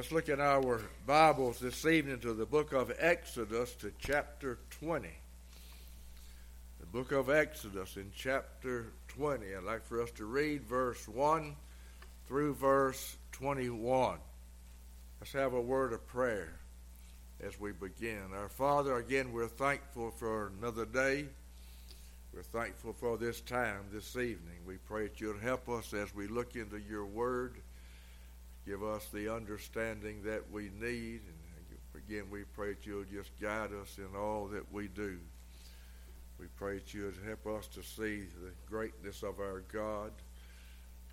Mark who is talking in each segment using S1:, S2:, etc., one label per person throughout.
S1: Let's look at our Bibles this evening to the book of Exodus to chapter 20. The book of Exodus in chapter 20. I'd like for us to read verse 1 through verse 21. Let's have a word of prayer as we begin. Our Father, again, we're thankful for another day. We're thankful for this time this evening. We pray that you'll help us as we look into your word. Give us the understanding that we need. And again, we pray that you'll just guide us in all that we do. We pray that you'll help us to see the greatness of our God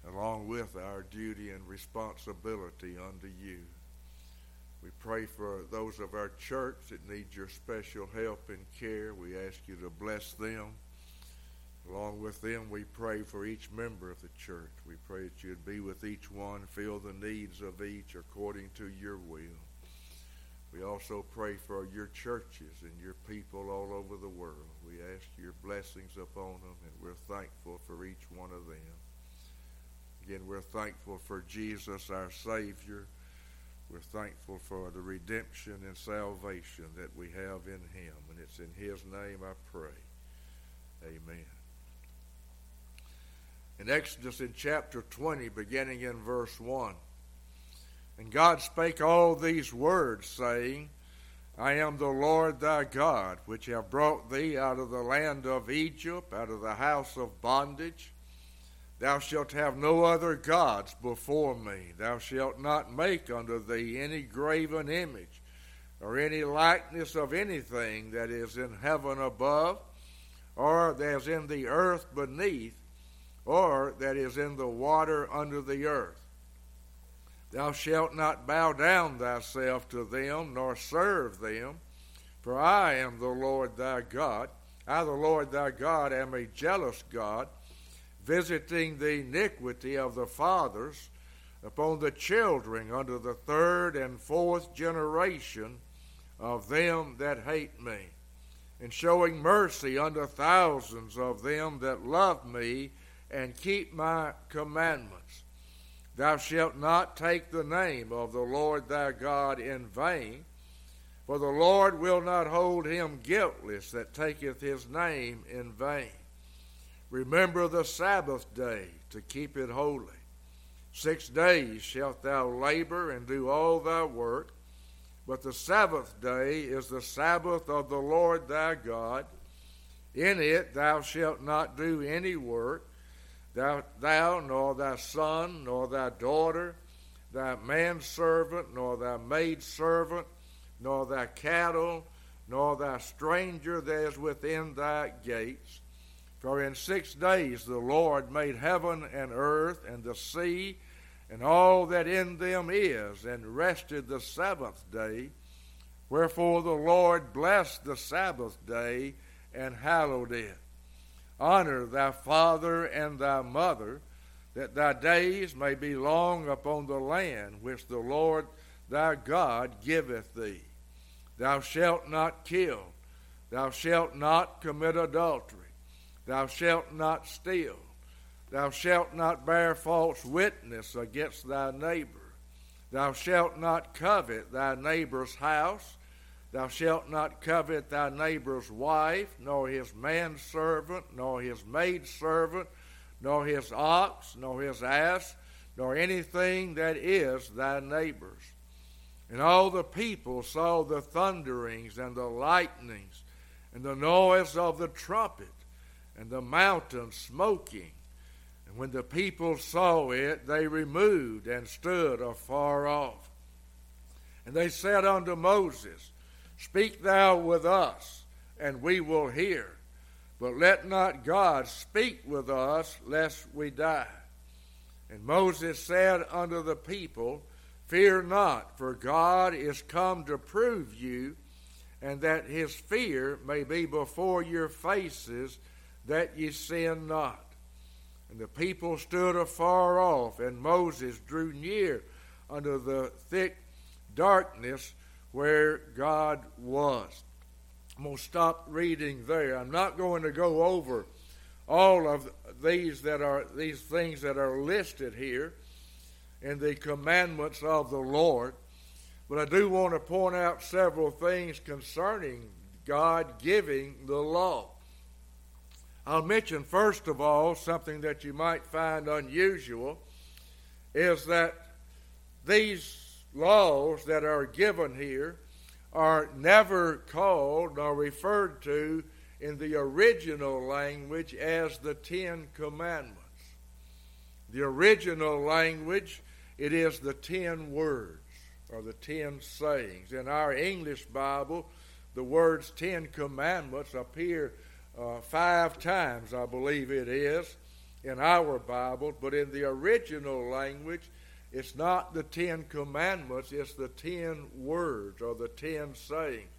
S1: along with our duty and responsibility unto you. We pray for those of our church that need your special help and care. We ask you to bless them. Along with them, we pray for each member of the church. We pray that you'd be with each one, fill the needs of each according to your will. We also pray for your churches and your people all over the world. We ask your blessings upon them, and we're thankful for each one of them. Again, we're thankful for Jesus, our Savior. We're thankful for the redemption and salvation that we have in Him. And it's in His name I pray. Amen. In Exodus in chapter 20, beginning in verse 1. And God spake all these words, saying, I am the Lord thy God, which have brought thee out of the land of Egypt, out of the house of bondage. Thou shalt have no other gods before me. Thou shalt not make unto thee any graven image, or any likeness of anything that is in heaven above, or that is in the earth beneath, or that is in the water under the earth. Thou shalt not bow down thyself to them, nor serve them, for I am the Lord thy God. I, the Lord thy God, am a jealous God visiting the iniquity of the fathers upon the children unto the third and fourth generation of them that hate me, and showing mercy unto thousands of them that love me and keep my commandments. Thou shalt not take the name of the Lord thy God in vain, for the Lord will not hold him guiltless that taketh his name in vain. Remember the Sabbath day to keep it holy. Six days shalt thou labor and do all thy work, but the seventh day is the Sabbath of the Lord thy God. In it thou shalt not do any work, thou, nor thy son, nor thy daughter, thy manservant, nor thy maidservant, nor thy cattle, nor thy stranger that is within thy gates for in six days the Lord made heaven and earth and the sea and all that in them is, and rested the seventh day. Wherefore the Lord blessed the Sabbath day and hallowed it. Honor thy father and thy mother, that thy days may be long upon the land which the Lord thy God giveth thee. Thou shalt not kill, thou shalt not commit adultery. Thou shalt not steal. Thou shalt not bear false witness against thy neighbor. Thou shalt not covet thy neighbor's house. Thou shalt not covet thy neighbor's wife, nor his manservant, nor his maidservant, nor his ox, nor his ass, nor anything that is thy neighbor's. And all the people saw the thunderings and the lightnings and the noise of the trumpet and the mountain smoking. And when the people saw it, they removed and stood afar off. And they said unto Moses, Speak thou with us, and we will hear. But let not God speak with us, lest we die. And Moses said unto the people, Fear not, for God is come to prove you, and that his fear may be before your faces that ye sin not. And the people stood afar off, and Moses drew near unto the thick darkness where God was. I'm going to stop reading there. I'm not going to go over all of these that are these things that are listed here in the commandments of the Lord. But I do want to point out several things concerning God giving the law. I'll mention first of all something that you might find unusual is that these laws that are given here are never called nor referred to in the original language as the Ten Commandments. The original language, it is the ten words or the ten sayings. In our English Bible, the words Ten Commandments appear uh, five times, I believe it is, in our Bible, but in the original language, it's not the Ten Commandments, it's the ten words or the ten sayings.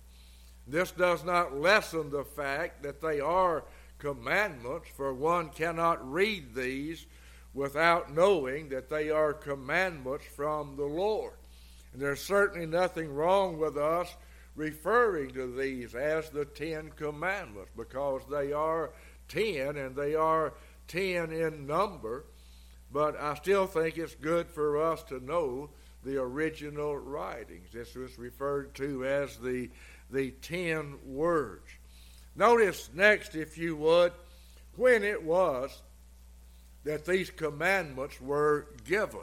S1: This does not lessen the fact that they are commandments, for one cannot read these without knowing that they are commandments from the Lord. And there's certainly nothing wrong with us referring to these as the Ten Commandments because they are ten and they are ten in number. But I still think it's good for us to know the original writings. This was referred to as the, the ten words. Notice next, if you would, when it was that these commandments were given.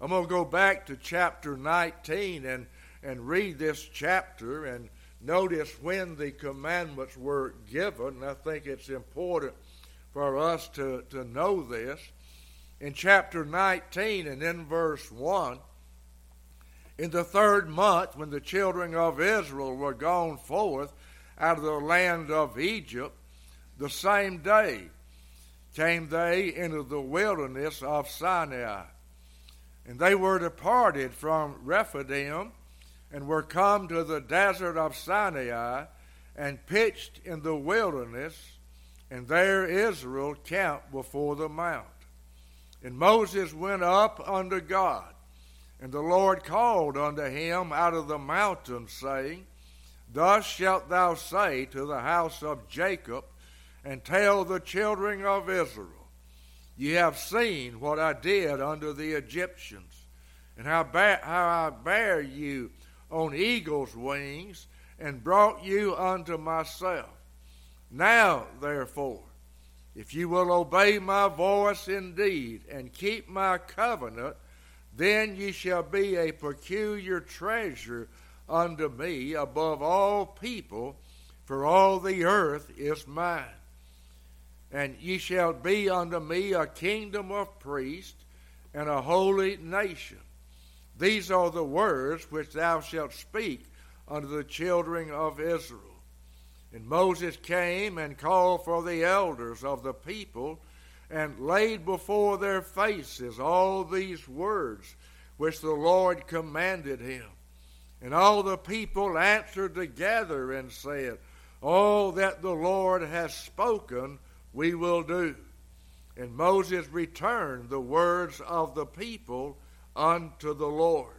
S1: I'm going to go back to chapter 19 and and read this chapter and notice when the commandments were given. I think it's important for us to, to know this. In chapter 19 and in verse 1, in the third month, when the children of Israel were gone forth out of the land of Egypt, the same day came they into the wilderness of Sinai. And they were departed from Rephidim and were come to the desert of Sinai and pitched in the wilderness, and there Israel camped before the mount. And Moses went up unto God, and the Lord called unto him out of the mountain, saying, Thus shalt thou say to the house of Jacob, and tell the children of Israel, Ye have seen what I did unto the Egyptians, and how, ba- how I bare you on eagle's wings and brought you unto myself. Now, therefore, if you will obey my voice indeed and keep my covenant, then ye shall be a peculiar treasure unto me above all people, for all the earth is mine. And ye shall be unto me a kingdom of priests and a holy nation. These are the words which thou shalt speak unto the children of Israel. And Moses came and called for the elders of the people and laid before their faces all these words which the Lord commanded him. And all the people answered together and said, All that the Lord has spoken, we will do. And Moses returned the words of the people unto the Lord.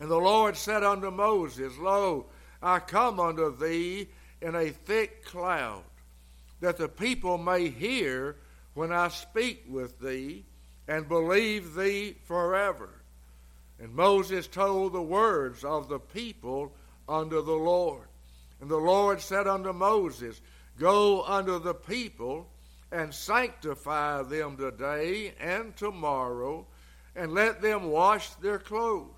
S1: And the Lord said unto Moses, Lo, I come unto thee in a thick cloud, that the people may hear when I speak with thee, and believe thee forever. And Moses told the words of the people unto the Lord. And the Lord said unto Moses, Go unto the people and sanctify them today and tomorrow and let them wash their clothes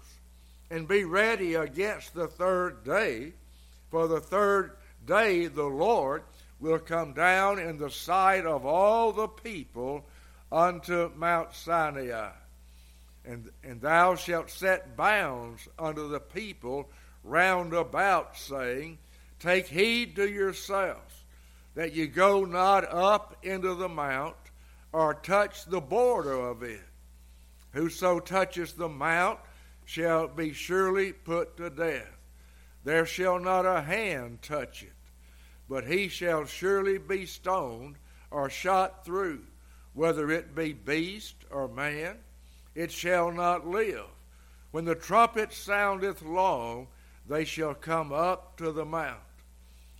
S1: and be ready against the third day. For the third day the Lord will come down in the sight of all the people unto Mount Sinai. And, and thou shalt set bounds unto the people round about, saying, Take heed to yourselves, that ye go not up into the mount, or touch the border of it Whoso touches the mount shall be surely put to death. There shall not a hand touch it, but he shall surely be stoned or shot through, whether it be beast or man, it shall not live. When the trumpet soundeth long, they shall come up to the mount.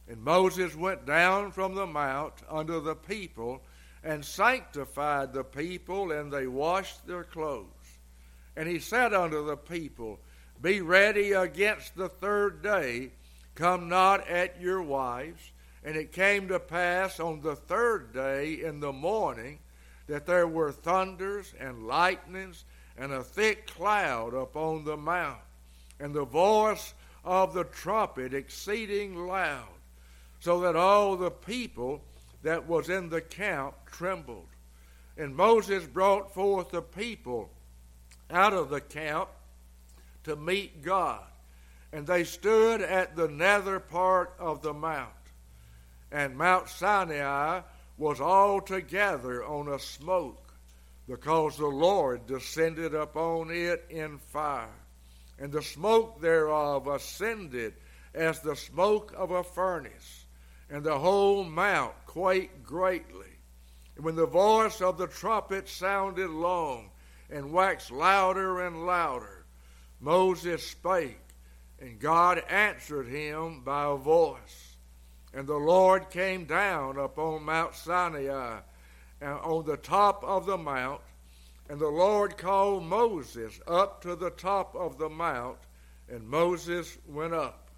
S1: And Moses went down from the mount unto the people and sanctified the people, and they washed their clothes. And he said unto the people, Be ready against the third day. Come not at your wives. And it came to pass on the third day in the morning that there were thunders and lightnings and a thick cloud upon the mount, and the voice of the trumpet exceeding loud, so that all the people that was in the camp trembled. And Moses brought forth the people out of the camp to meet God. And they stood at the nether part of the mount. And Mount Sinai was altogether on a smoke, because the Lord descended upon it in fire. And the smoke thereof ascended as the smoke of a furnace, and the whole mount quaked greatly. And when the voice of the trumpet sounded long, and waxed louder and louder, Moses spake, and God answered him by a voice. And the Lord came down upon Mount Sinai on the top of the mount. And the Lord called Moses up to the top of the mount, and Moses went up.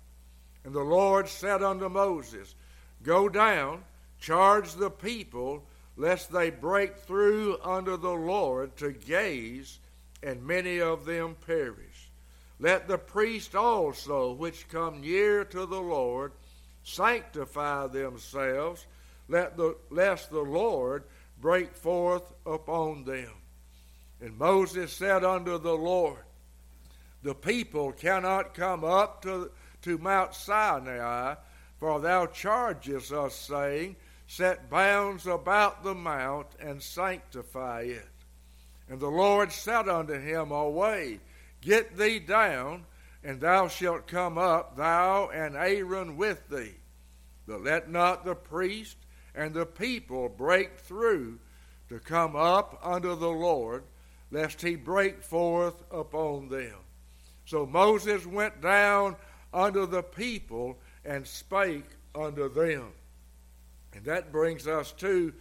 S1: And the Lord said unto Moses, Go down, charge the people, lest they break through unto the Lord to gaze, and many of them perish. Let the priests also, which come near to the Lord, sanctify themselves, let the, lest the Lord break forth upon them. And Moses said unto the Lord, The people cannot come up to, to Mount Sinai, for thou chargest us, saying, Set bounds about the mount and sanctify it. And the Lord said unto him, Away, get thee down, and thou shalt come up, thou and Aaron with thee. But let not the priest and the people break through to come up unto the Lord, lest he break forth upon them. So Moses went down unto the people and spake unto them. And that brings us to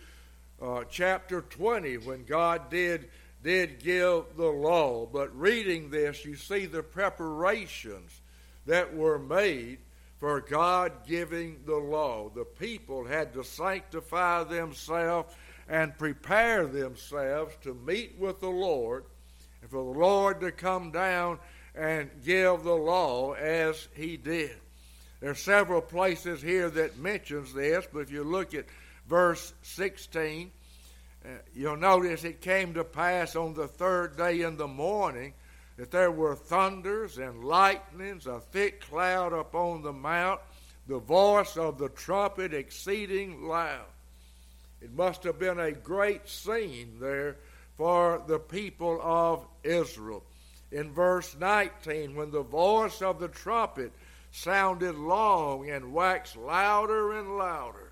S1: uh, chapter 20 when God did did give the law. But reading this, you see the preparations that were made for God giving the law. The people had to sanctify themselves and prepare themselves to meet with the Lord and for the Lord to come down and give the law as he did. There are several places here that mentions this, but if you look at verse 16, uh, Uh, you'll notice it came to pass on the third day in the morning that there were thunders and lightnings, a thick cloud upon the mount, the voice of the trumpet exceeding loud. It must have been a great scene there for the people of Israel. In verse 19, when the voice of the trumpet sounded long and waxed louder and louder,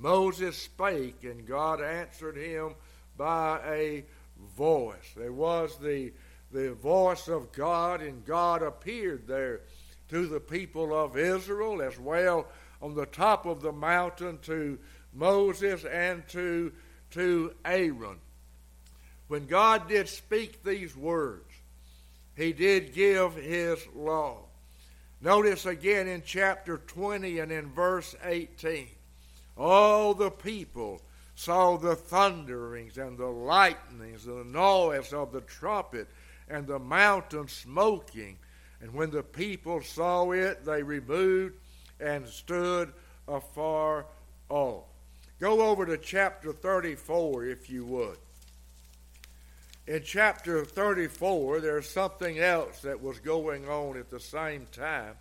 S1: Moses spake, and God answered him by a voice. There was the, the voice of God, and God appeared there to the people of Israel as well on the top of the mountain to Moses and to, to Aaron. When God did speak these words, he did give his law. Notice again in chapter 20 and in verse 18 all the people saw the thunderings and the lightnings and the noise of the trumpet and the mountain smoking. And when the people saw it, they removed and stood afar off. Go over to chapter 34, if you would. In chapter 34, there's something else that was going on at the same time.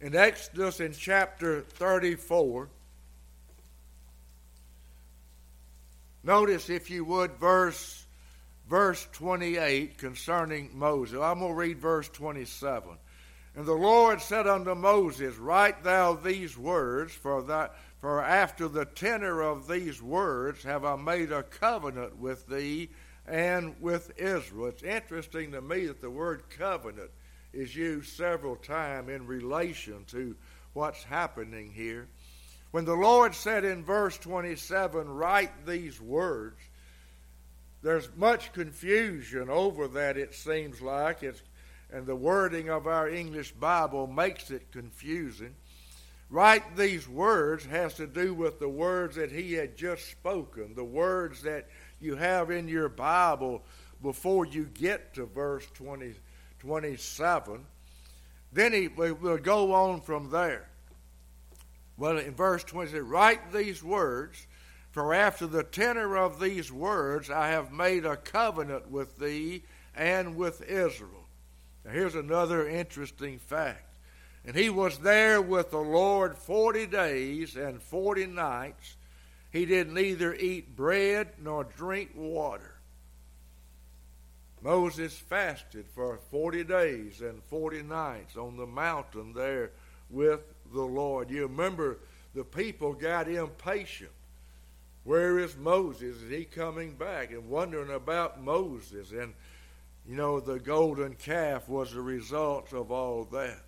S1: In Exodus, in chapter 34, Notice, if you would, verse, verse 28 concerning Moses. I'm going to read verse 27. And the Lord said unto Moses, Write thou these words, for, that, for after the tenor of these words have I made a covenant with thee and with Israel. It's interesting to me that the word covenant is used several times in relation to what's happening here. When the Lord said in verse 27, Write these words, there's much confusion over that, it seems like. It's, and the wording of our English Bible makes it confusing. Write these words has to do with the words that he had just spoken, the words that you have in your Bible before you get to verse 20, 27. Then he will go on from there. Well, in verse 20, write these words, for after the tenor of these words I have made a covenant with thee and with Israel. Now, here's another interesting fact. And he was there with the Lord forty days and forty nights. He did neither eat bread nor drink water. Moses fasted for 40 days and 40 nights on the mountain there with the Lord. You remember the people got impatient. Where is Moses? Is he coming back? And wondering about Moses. And, you know, the golden calf was the result of all that.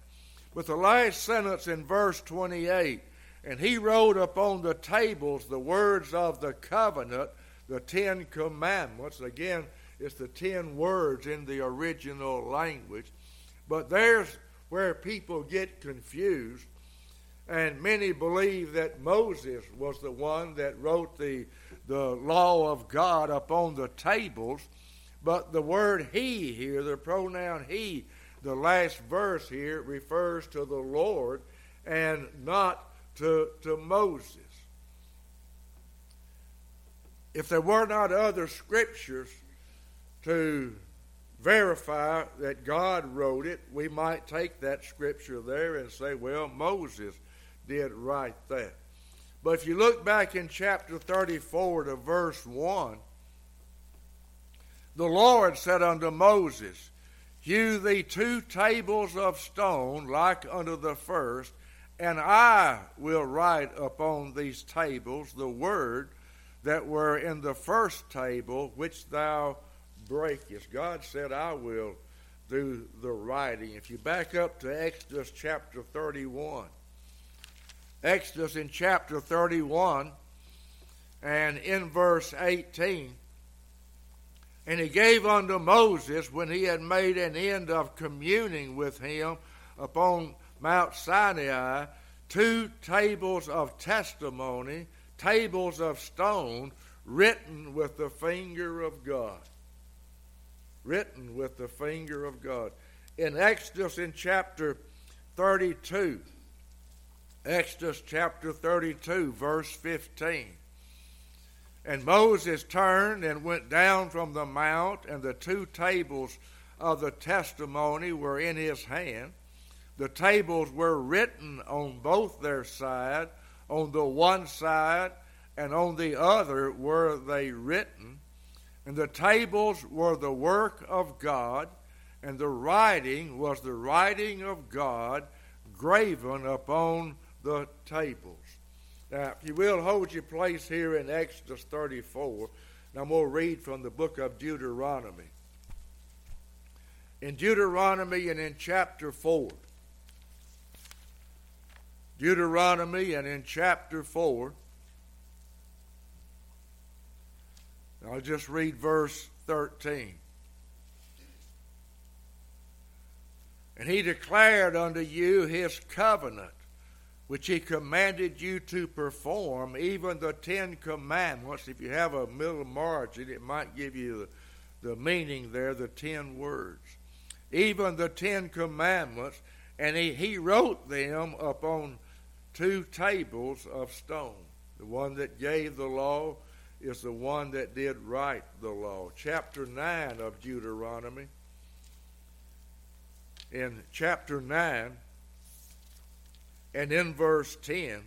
S1: But the last sentence in verse 28 and he wrote upon the tables the words of the covenant, the Ten Commandments. Again, it's the ten words in the original language. But there's where people get confused. And many believe that Moses was the one that wrote the, the law of God upon the tables. But the word he here, the pronoun he, the last verse here refers to the Lord and not to, to Moses. If there were not other scriptures to verify that God wrote it, we might take that scripture there and say, well, Moses did write that. But if you look back in chapter 34 to verse 1, the Lord said unto Moses, Hew thee two tables of stone like unto the first, and I will write upon these tables the word that were in the first table which thou breakest. God said, I will do the writing. If you back up to Exodus chapter 31, Exodus in chapter 31 and in verse 18, and he gave unto Moses, when he had made an end of communing with him upon Mount Sinai, two tables of testimony, tables of stone, written with the finger of God written with the finger of God. In Exodus, in chapter 32, Exodus chapter 32, verse 15. And Moses turned and went down from the mount, and the two tables of the testimony were in his hand. The tables were written on both their side, on the one side and on the other were they written. And the tables were the work of God, and the writing was the writing of God graven upon the tables. Now, if you will, hold your place here in Exodus 34. Now, I'm going to read from the book of Deuteronomy. In Deuteronomy and in chapter 4, Deuteronomy and in chapter 4, I'll just read verse 13. And he declared unto you his covenant, which he commanded you to perform, even the Ten Commandments. If you have a middle margin, it might give you the, meaning there, the ten words. Even the Ten Commandments, and he, he wrote them upon two tables of stone. The one that gave the law is the one that did write the law. Chapter 9 of Deuteronomy. In chapter 9 and in verse 10,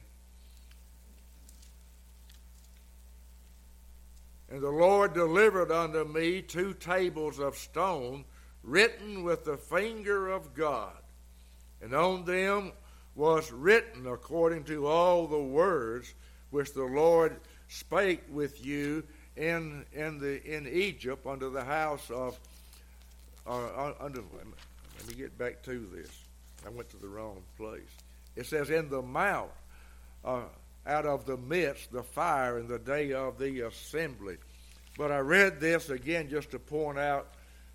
S1: And the Lord delivered unto me two tables of stone written with the finger of God, and on them was written according to all the words which the Lord spake with you in in the in Egypt under the house of uh, under let me get back to this. I went to the wrong place. It says in the mount uh, out of the midst the fire in the day of the assembly. But I read this again just to point out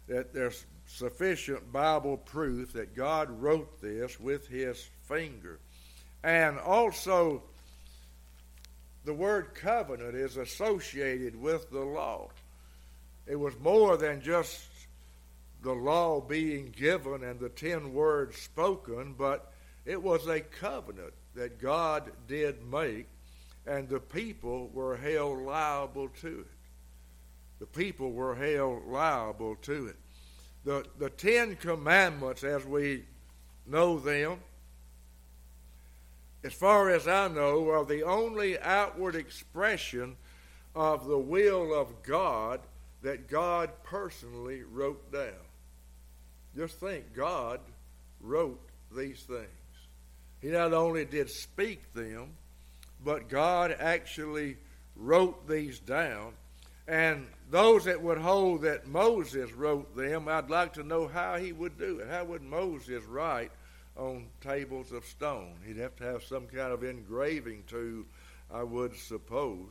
S1: that there's sufficient Bible proof that God wrote this with his finger. And also, the word covenant is associated with the law. It was more than just the law being given and the ten words spoken, but it was a covenant that God did make, and the people were held liable to it. The people were held liable to it. The, the Ten Commandments, as we know them, as far as I know, are the only outward expression of the will of God that God personally wrote down. Just think, God wrote these things. He not only did speak them, but God actually wrote these down. And those that would hold that Moses wrote them, I'd like to know how he would do it. How would Moses write on tables of stone? He'd have to have some kind of engraving tool, I would suppose.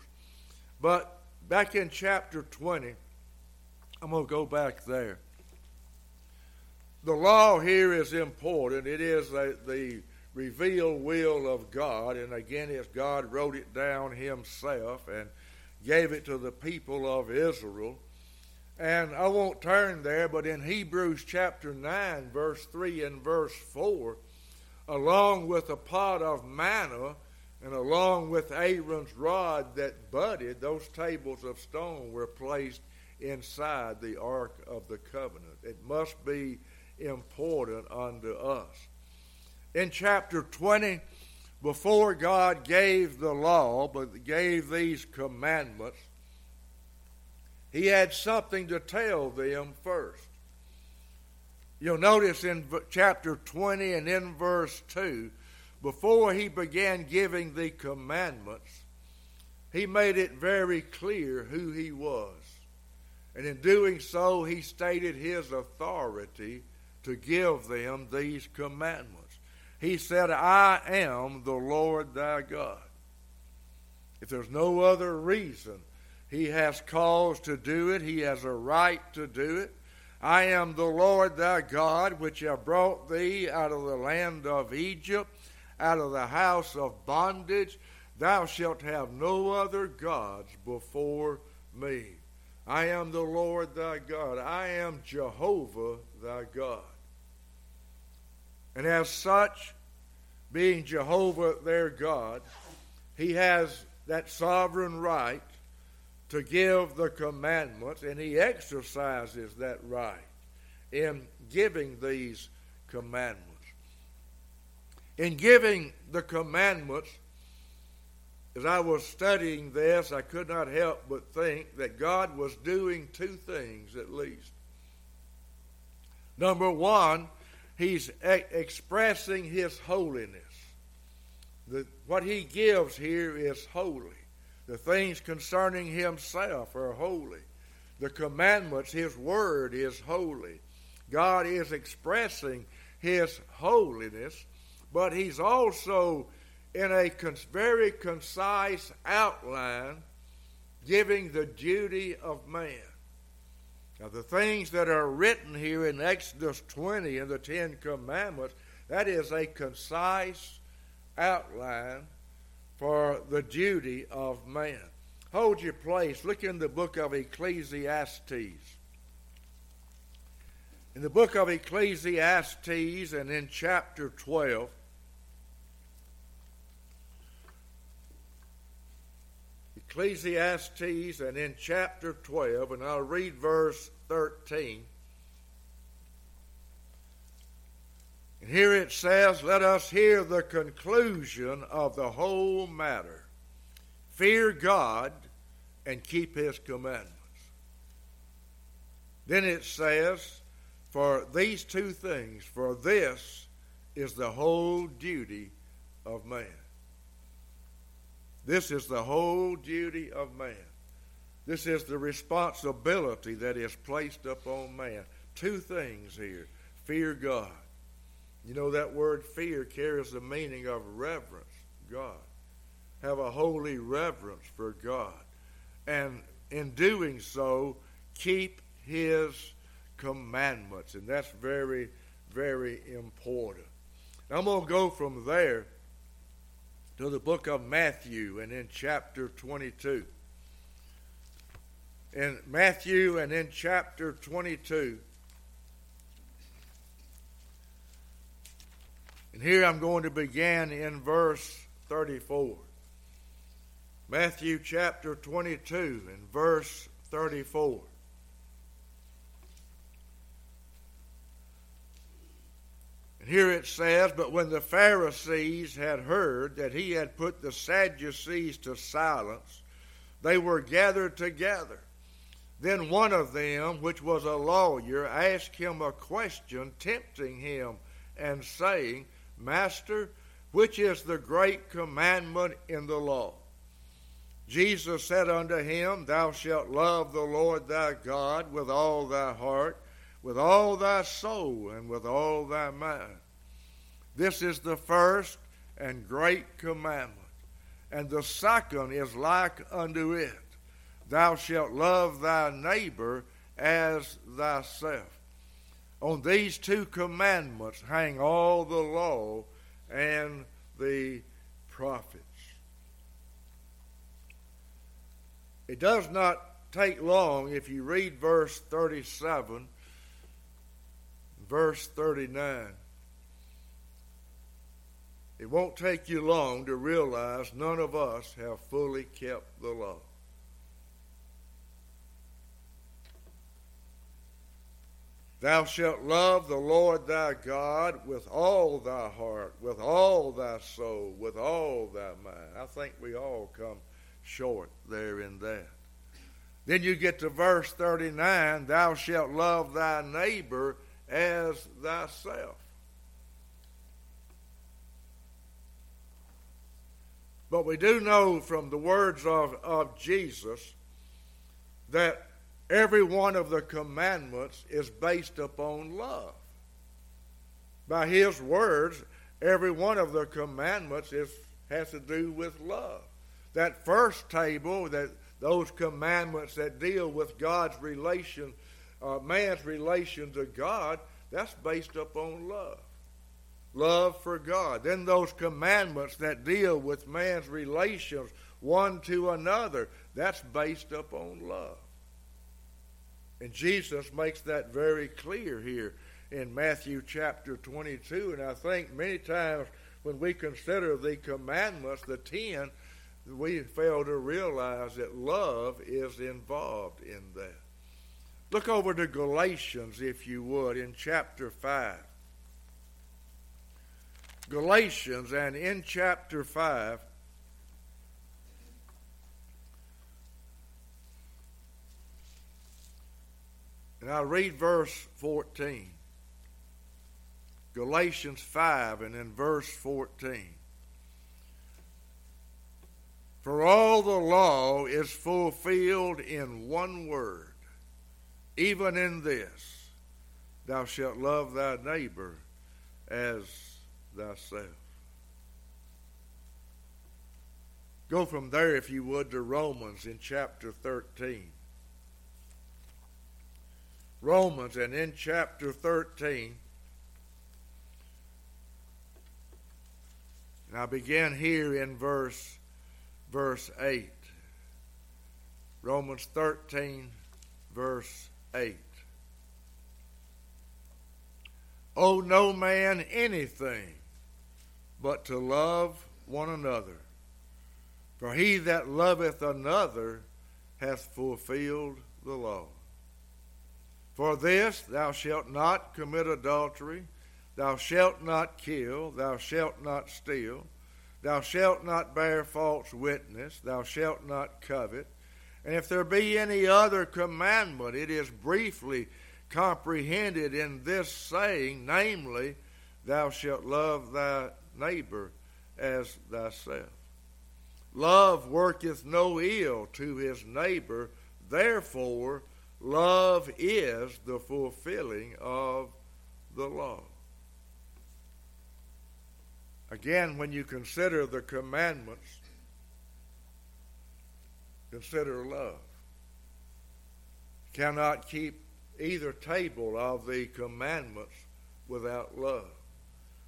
S1: But back in chapter 20, I'm going to go back there the law here is important. It is a, the revealed will of God, and again, it's God wrote it down Himself and gave it to the people of Israel. And I won't turn there, but in Hebrews chapter 9, verse 3 and verse 4, along with a pot of manna and along with Aaron's rod that budded, those tables of stone were placed inside the Ark of the Covenant. It must be important unto us. In chapter 20, before God gave the law, but gave these commandments, he had something to tell them first. You'll notice in chapter 20 and in verse 2, before he began giving the commandments, he made it very clear who he was. And in doing so, he stated his authority to give them these commandments. He said, I am the Lord thy God. If there's no other reason, he has cause to do it, he has a right to do it. I am the Lord thy God, which have brought thee out of the land of Egypt, out of the house of bondage. Thou shalt have no other gods before me. I am the Lord thy God. I am Jehovah thy God. And as such, being Jehovah their God, he has that sovereign right to give the commandments, and he exercises that right in giving these commandments. In giving the commandments, as I was studying this, I could not help but think that God was doing two things at least. Number one, he's e- expressing his holiness. The, what he gives here is holy. The things concerning himself are holy. The commandments, his word is holy. God is expressing his holiness, but he's also, in a very concise outline, giving the duty of man. Now, the things that are written here in Exodus 20 and the Ten Commandments, that is a concise outline for the duty of man. Hold your place. Look in the book of Ecclesiastes. In the book of Ecclesiastes and in chapter 12, Ecclesiastes and in chapter 12, and I'll read verse 13. And here it says, Let us hear the conclusion of the whole matter. Fear God and keep his commandments. Then it says, For these two things, for this is the whole duty of man. This is the whole duty of man. This is the responsibility that is placed upon man. Two things here fear God. You know, that word fear carries the meaning of reverence, God. Have a holy reverence for God. And in doing so, keep His commandments, and that's very, very important. I'm going to go from there to the book of Matthew and in chapter 22. In Matthew and in chapter 22, and here I'm going to begin in verse 34. Matthew chapter 22 and verse 34. And here it says, But when the Pharisees had heard that he had put the Sadducees to silence, they were gathered together. Then one of them, which was a lawyer, asked him a question, tempting him, and saying, Master, which is the great commandment in the law? Jesus said unto him, Thou shalt love the Lord thy God with all thy heart with all thy soul and with all thy mind. This is the first and great commandment. And the second is like unto it Thou shalt love thy neighbor as thyself. On these two commandments hang all the law and the prophets. It does not take long if you read verse 37 verse 39. It won't take you long to realize none of us have fully kept the law. Thou shalt love the Lord thy God with all thy heart, with all thy soul, with all thy mind. I think we all come short there in that. Then you get to verse 39 Thou shalt love thy neighbor as thyself. But we do know from the words of, of Jesus that every one of the commandments is based upon love. By his words, every one of the commandments is, has to do with love. That first table, that those commandments that deal with God's relation uh, man's relation to God, that's based upon love. Love for God. Then those commandments that deal with man's relations one to another, that's based upon love. And Jesus makes that very clear here in Matthew chapter 22. And I think many times when we consider the commandments, the ten, we fail to realize that love is involved in that. Look over to Galatians, if you would, in chapter 5. Galatians, and in chapter 5, and I'll read verse 14. Galatians 5 and in verse 14. For all the law is fulfilled in one word even in this, thou shalt love thy neighbor as thyself. Go from there, if you would, to Romans in chapter 13. Romans, and in chapter 13, and I begin here in verse, verse 8. Romans 13, verse 8. Owe no man anything but to love one another. For he that loveth another hath fulfilled the law. For this thou shalt not commit adultery, thou shalt not kill, thou shalt not steal, thou shalt not bear false witness, thou shalt not covet. And if there be any other commandment, it is briefly comprehended in this saying, namely, Thou shalt love thy neighbor as thyself. Love worketh no ill to his neighbor, therefore, love is the fulfilling of the law. Again, when you consider the commandments, consider love. Cannot keep either table of the commandments without love.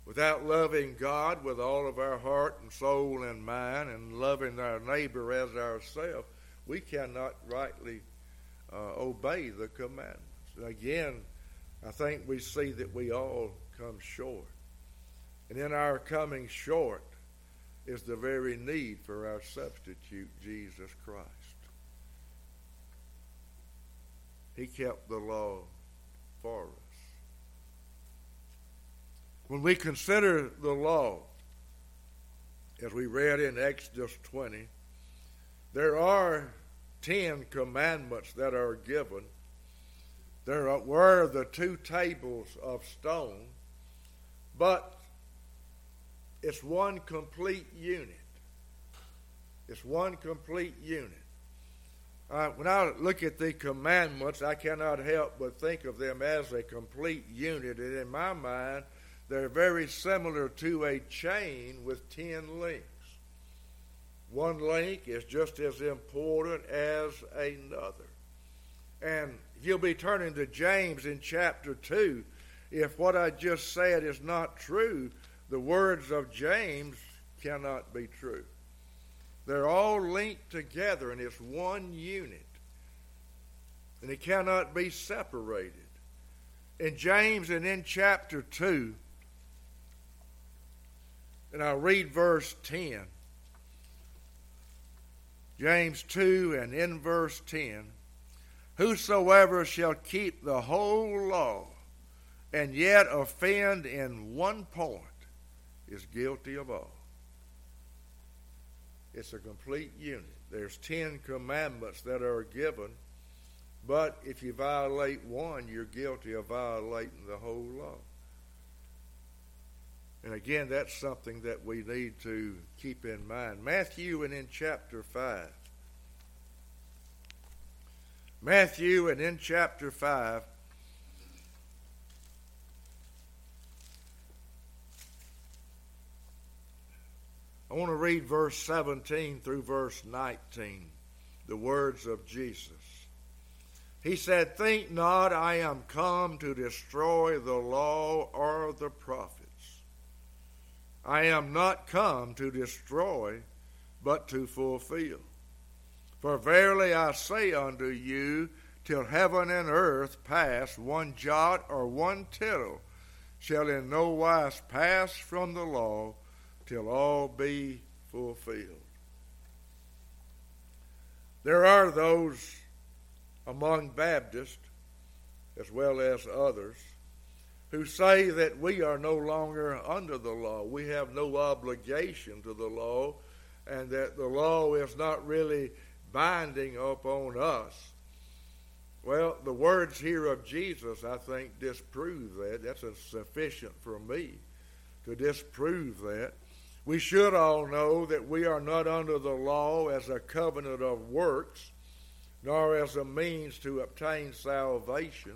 S1: Without loving God with all of our heart and soul and mind and loving our neighbor as ourselves, we cannot rightly uh, obey the commandments. And again, I think we see that we all come short. And in our coming short is the very need for our substitute, Jesus Christ. He kept the law for us. When we consider the law, as we read in Exodus 20, there are ten commandments that are given. There were the two tables of stone, but it's one complete unit. It's one complete unit. Uh, when I look at the commandments, I cannot help but think of them as a complete unit. And in my mind, they're very similar to a chain with ten links. One link is just as important as another. And you'll be turning to James in chapter 2. If what I just said is not true, the words of James cannot be true. They're all linked together and it's one unit. And it cannot be separated. In James and in chapter 2, and I'll read verse 10. James 2 and in verse 10 Whosoever shall keep the whole law and yet offend in one point is guilty of all. It's a complete unit. There's ten commandments that are given, but if you violate one, you're guilty of violating the whole law. And again, that's something that we need to keep in mind. Matthew and in chapter 5. Matthew and in chapter 5. I want to read verse 17 through verse 19, the words of Jesus. He said, Think not I am come to destroy the law or the prophets. I am not come to destroy, but to fulfill. For verily I say unto you, till heaven and earth pass, one jot or one tittle shall in no wise pass from the law till all be fulfilled. There are those among Baptists, as well as others, who say that we are no longer under the law. We have no obligation to the law, and that the law is not really binding upon us. Well, the words here of Jesus, I think, disprove that. That's sufficient for me to disprove that. We should all know that we are not under the law as a covenant of works, nor as a means to obtain salvation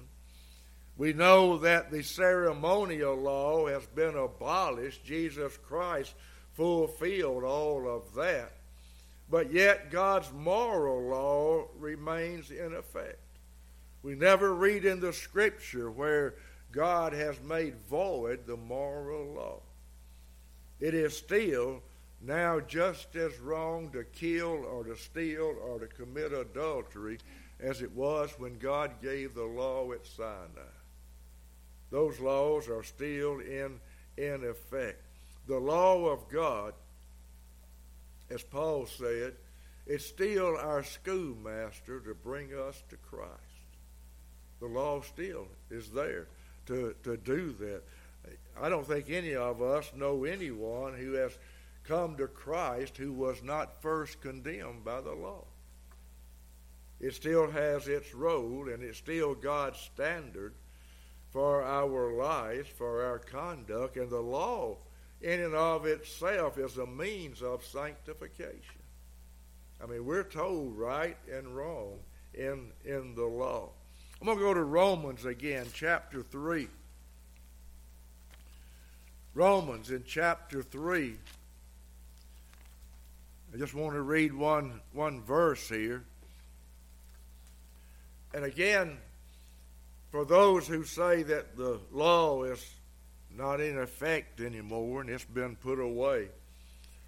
S1: we know that the ceremonial law has been abolished. Jesus Christ fulfilled all of that. But yet, God's moral law remains in effect. We never read in the Scripture where God has made void the moral law. It is still now just as wrong to kill or to steal or to commit adultery as it was when God gave the law at Sinai. Those laws are still in, in effect. The law of God, as Paul said, is still our schoolmaster to bring us to Christ. The law still is there to, to do that. I don't think any of us know anyone who has come to Christ who was not first condemned by the law. It still has its role and it's still God's standard for our lives, for our conduct, and the law in and of itself is a means of sanctification. I mean, we're told right and wrong in, in the law. I'm going to go to Romans again, chapter 3. Romans in chapter 3. I just want to read one, one verse here. And again, for those who say that the law is not in effect anymore and it's been put away.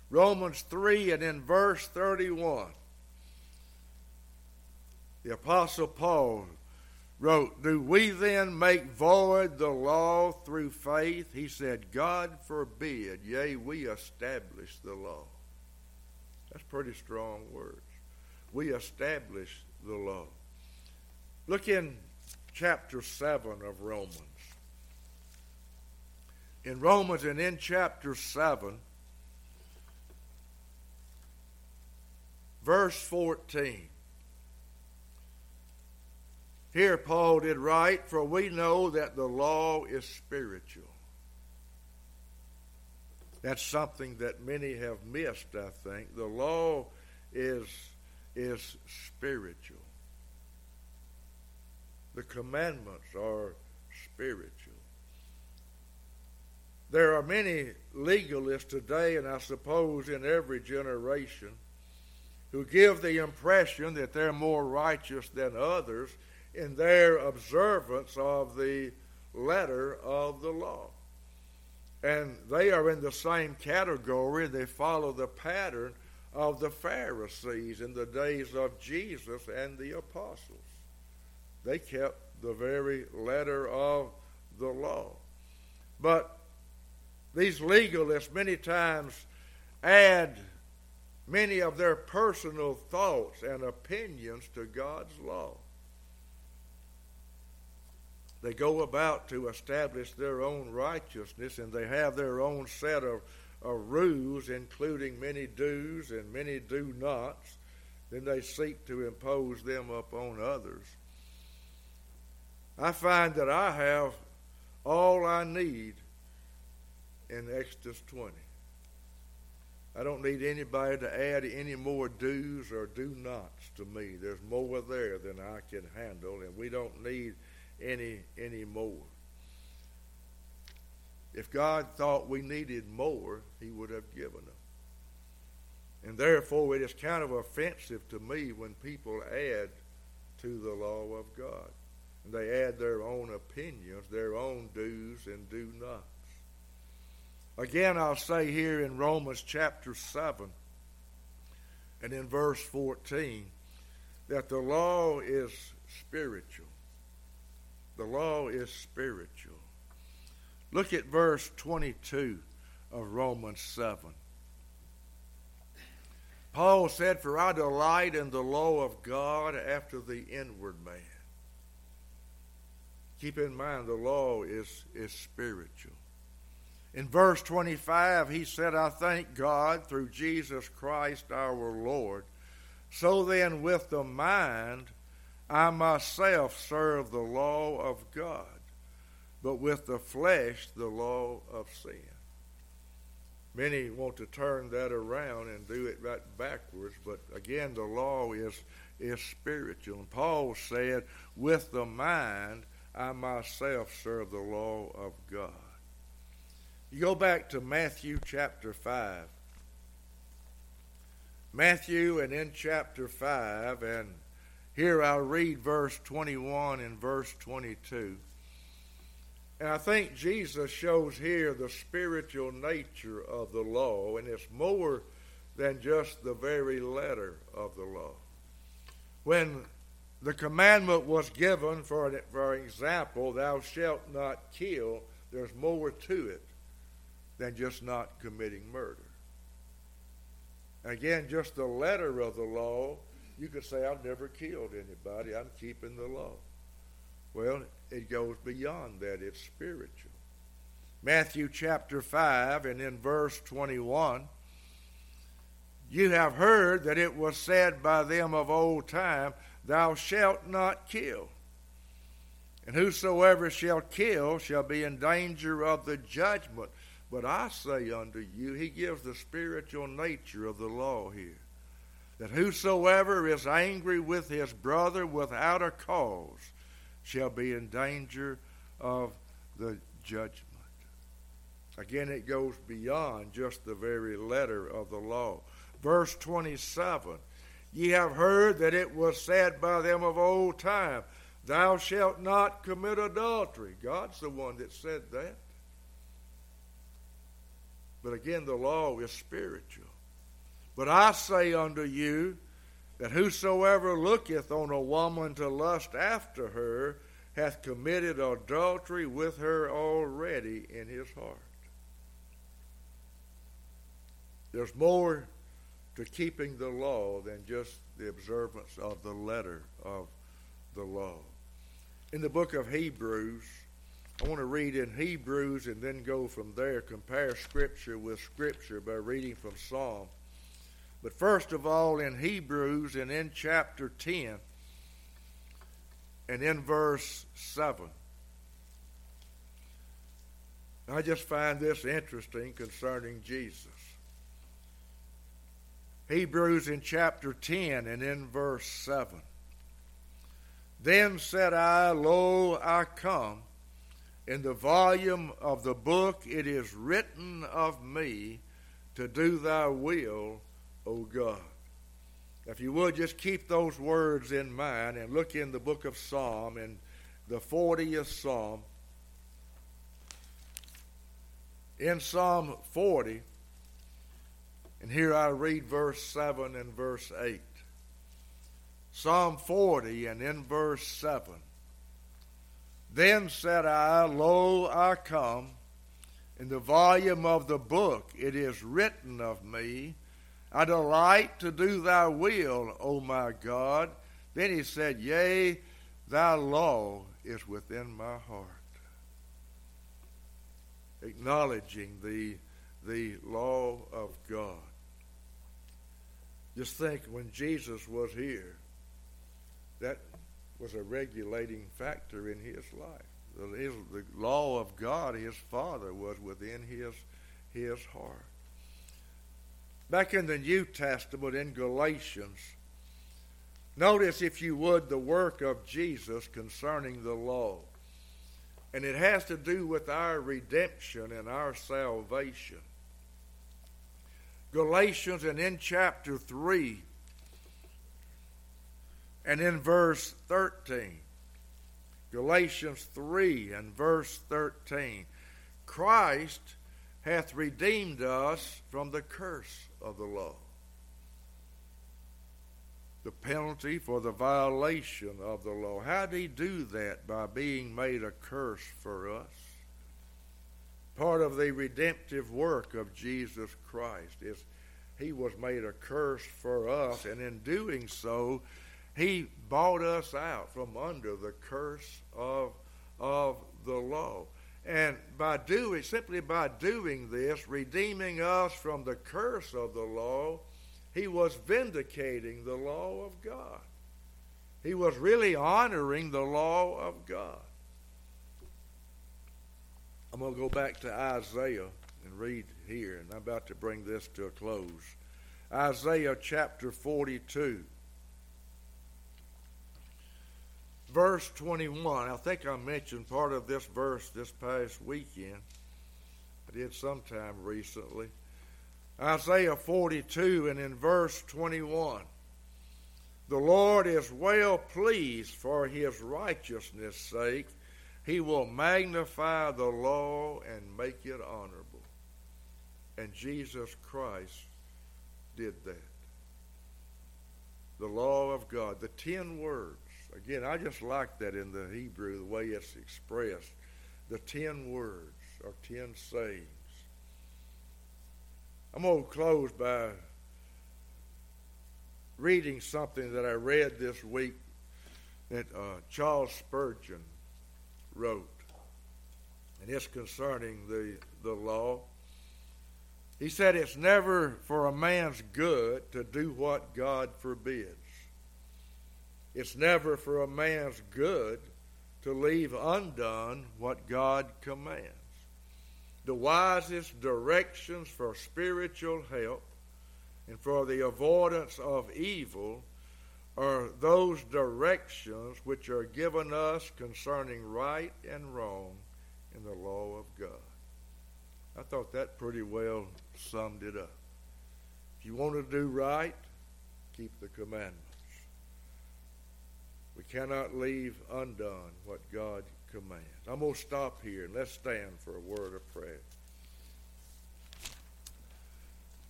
S1: Romans 3 and in verse 31, the Apostle Paul wrote, Do we then make void the law through faith? He said, God forbid, yea, we establish the law. That's pretty strong words. We establish the law. Look in chapter 7 of Romans. In Romans and in chapter 7, verse 14. Here, Paul did write, For we know that the law is spiritual. That's something that many have missed, I think. The law is, is spiritual. The commandments are spiritual. There are many legalists today, and I suppose in every generation, who give the impression that they're more righteous than others in their observance of the letter of the law. And they are in the same category. They follow the pattern of the Pharisees in the days of Jesus and the apostles. They kept the very letter of the law. But these legalists many times add many of their personal thoughts and opinions to God's law. They go about to establish their own righteousness and they have their own set of, of rules, including many do's and many do nots. Then they seek to impose them upon others. I find that I have all I need in Exodus 20. I don't need anybody to add any more do's or do nots to me. There's more there than I can handle, and we don't need any any more. If God thought we needed more, He would have given them. And therefore, it is kind of offensive to me when people add to the law of God. And they add their own opinions, their own do's and do nots. Again, I'll say here in Romans chapter 7 and in verse 14 that the law is spiritual. The law is spiritual. Look at verse 22 of Romans 7. Paul said, For I delight in the law of God after the inward man. Keep in mind, the law is, is spiritual. In verse 25, he said, I thank God through Jesus Christ our Lord. So then, with the mind, I myself serve the law of God, but with the flesh, the law of sin. Many want to turn that around and do it right backwards, but again, the law is, is spiritual. And Paul said, With the mind, I myself serve the law of God. You go back to Matthew chapter 5. Matthew, and in chapter 5, and here I'll read verse 21 and verse 22. And I think Jesus shows here the spiritual nature of the law, and it's more than just the very letter of the law. When the commandment was given, for, for example, thou shalt not kill, there's more to it than just not committing murder. Again, just the letter of the law, you could say, I've never killed anybody, I'm keeping the law. Well, it goes beyond that, it's spiritual. Matthew chapter 5 and in verse 21, you have heard that it was said by them of old time, Thou shalt not kill. And whosoever shall kill shall be in danger of the judgment. But I say unto you, he gives the spiritual nature of the law here. That whosoever is angry with his brother without a cause shall be in danger of the judgment. Again, it goes beyond just the very letter of the law. Verse 27 Ye have heard that it was said by them of old time, Thou shalt not commit adultery. God's the one that said that. But again, the law is spiritual. But I say unto you that whosoever looketh on a woman to lust after her hath committed adultery with her already in his heart. There's more to keeping the law than just the observance of the letter of the law. In the book of Hebrews, I want to read in Hebrews and then go from there, compare Scripture with Scripture by reading from Psalm. But first of all, in Hebrews and in chapter 10 and in verse 7. I just find this interesting concerning Jesus. Hebrews in chapter 10 and in verse 7. Then said I, Lo, I come. In the volume of the book it is written of me to do thy will, O God. If you would just keep those words in mind and look in the book of Psalm and the 40th Psalm. In Psalm 40, and here I read verse 7 and verse 8. Psalm 40 and in verse 7. Then said I, Lo, I come. In the volume of the book it is written of me, I delight to do thy will, O my God. Then he said, Yea, thy law is within my heart. Acknowledging the, the law of God. Just think when Jesus was here, that was a regulating factor in his life. The, his, the law of God, his Father, was within his, his heart. Back in the New Testament in Galatians, notice, if you would, the work of Jesus concerning the law. And it has to do with our redemption and our salvation. Galatians and in chapter 3 and in verse 13. Galatians 3 and verse 13. Christ hath redeemed us from the curse of the law. The penalty for the violation of the law. How did he do that? By being made a curse for us. Part of the redemptive work of Jesus Christ is he was made a curse for us, and in doing so, he bought us out from under the curse of, of the law. And by doing, simply by doing this, redeeming us from the curse of the law, he was vindicating the law of God. He was really honoring the law of God. I'm going to go back to Isaiah and read here, and I'm about to bring this to a close. Isaiah chapter 42. verse 21. I think I mentioned part of this verse this past weekend. I did sometime recently. Isaiah 42 and in verse 21. The Lord is well pleased for his righteousness' sake. He will magnify the law and make it honorable. And Jesus Christ did that. The law of God, the ten words Again, I just like that in the Hebrew, the way it's expressed. The ten words or ten sayings. I'm going to close by reading something that I read this week that uh, Charles Spurgeon wrote. And it's concerning the, the law. He said, It's never for a man's good to do what God forbids. It's never for a man's good to leave undone what God commands. The wisest directions for spiritual help and for the avoidance of evil are those directions which are given us concerning right and wrong in the law of God. I thought that pretty well summed it up. If you want to do right, keep the commandments. We cannot leave undone what God commands. I'm going to stop here and let's stand for a word of prayer.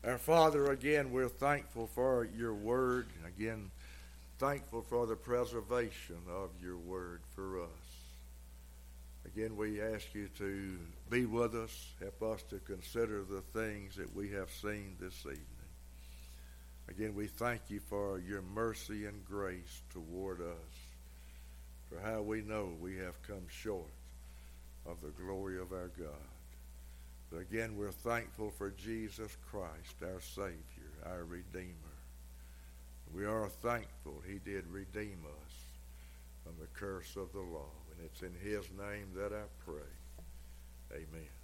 S1: Our Father, again, we're thankful for your word. Again, thankful for the preservation of your word for us. Again, we ask you to be with us, help us to consider the things that we have seen this evening. Again, we thank you for your mercy and grace toward us, for how we know we have come short of the glory of our God. But again, we're thankful for Jesus Christ, our Savior, our Redeemer. We are thankful He did redeem us from the curse of the law. And it's in His name that I pray. Amen.